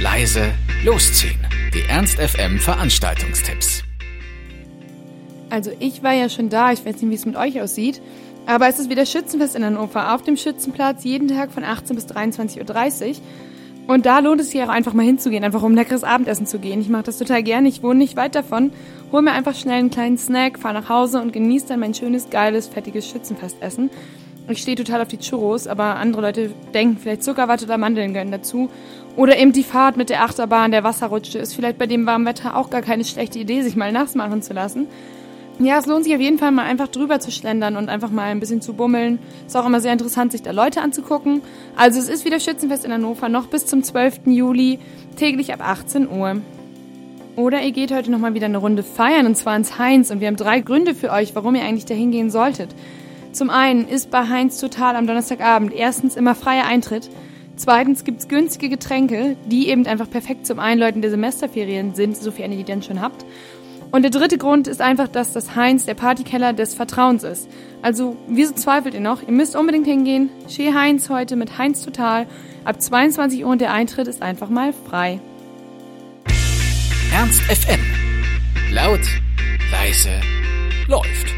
leise, losziehen. Die Ernst FM Veranstaltungstipps. Also ich war ja schon da, ich weiß nicht, wie es mit euch aussieht. Aber es ist wieder Schützenfest in Hannover auf dem Schützenplatz jeden Tag von 18 bis 23.30 Uhr. Und da lohnt es sich auch einfach mal hinzugehen, einfach um leckeres Abendessen zu gehen. Ich mache das total gerne, ich wohne nicht weit davon. Hol mir einfach schnell einen kleinen Snack, fahr nach Hause und genieße dann mein schönes, geiles, fettiges Schützenfestessen. Ich stehe total auf die Churros, aber andere Leute denken vielleicht Zuckerwatte oder Mandeln gönnen dazu. Oder eben die Fahrt mit der Achterbahn, der Wasserrutsche ist vielleicht bei dem warmen Wetter auch gar keine schlechte Idee, sich mal nass machen zu lassen. Ja, es lohnt sich auf jeden Fall mal einfach drüber zu schlendern und einfach mal ein bisschen zu bummeln. Ist auch immer sehr interessant, sich da Leute anzugucken. Also es ist wieder Schützenfest in Hannover, noch bis zum 12. Juli, täglich ab 18 Uhr. Oder ihr geht heute nochmal wieder eine Runde feiern und zwar ins Heinz und wir haben drei Gründe für euch, warum ihr eigentlich dahin gehen solltet. Zum einen ist bei Heinz total am Donnerstagabend erstens immer freier Eintritt. Zweitens gibt's günstige Getränke, die eben einfach perfekt zum Einläuten der Semesterferien sind, sofern ihr die denn schon habt. Und der dritte Grund ist einfach, dass das Heinz der Partykeller des Vertrauens ist. Also, wieso zweifelt ihr noch? Ihr müsst unbedingt hingehen. Schee Heinz heute mit Heinz Total. Ab 22 Uhr und der Eintritt ist einfach mal frei. Ernst FM. Laut, leise, läuft.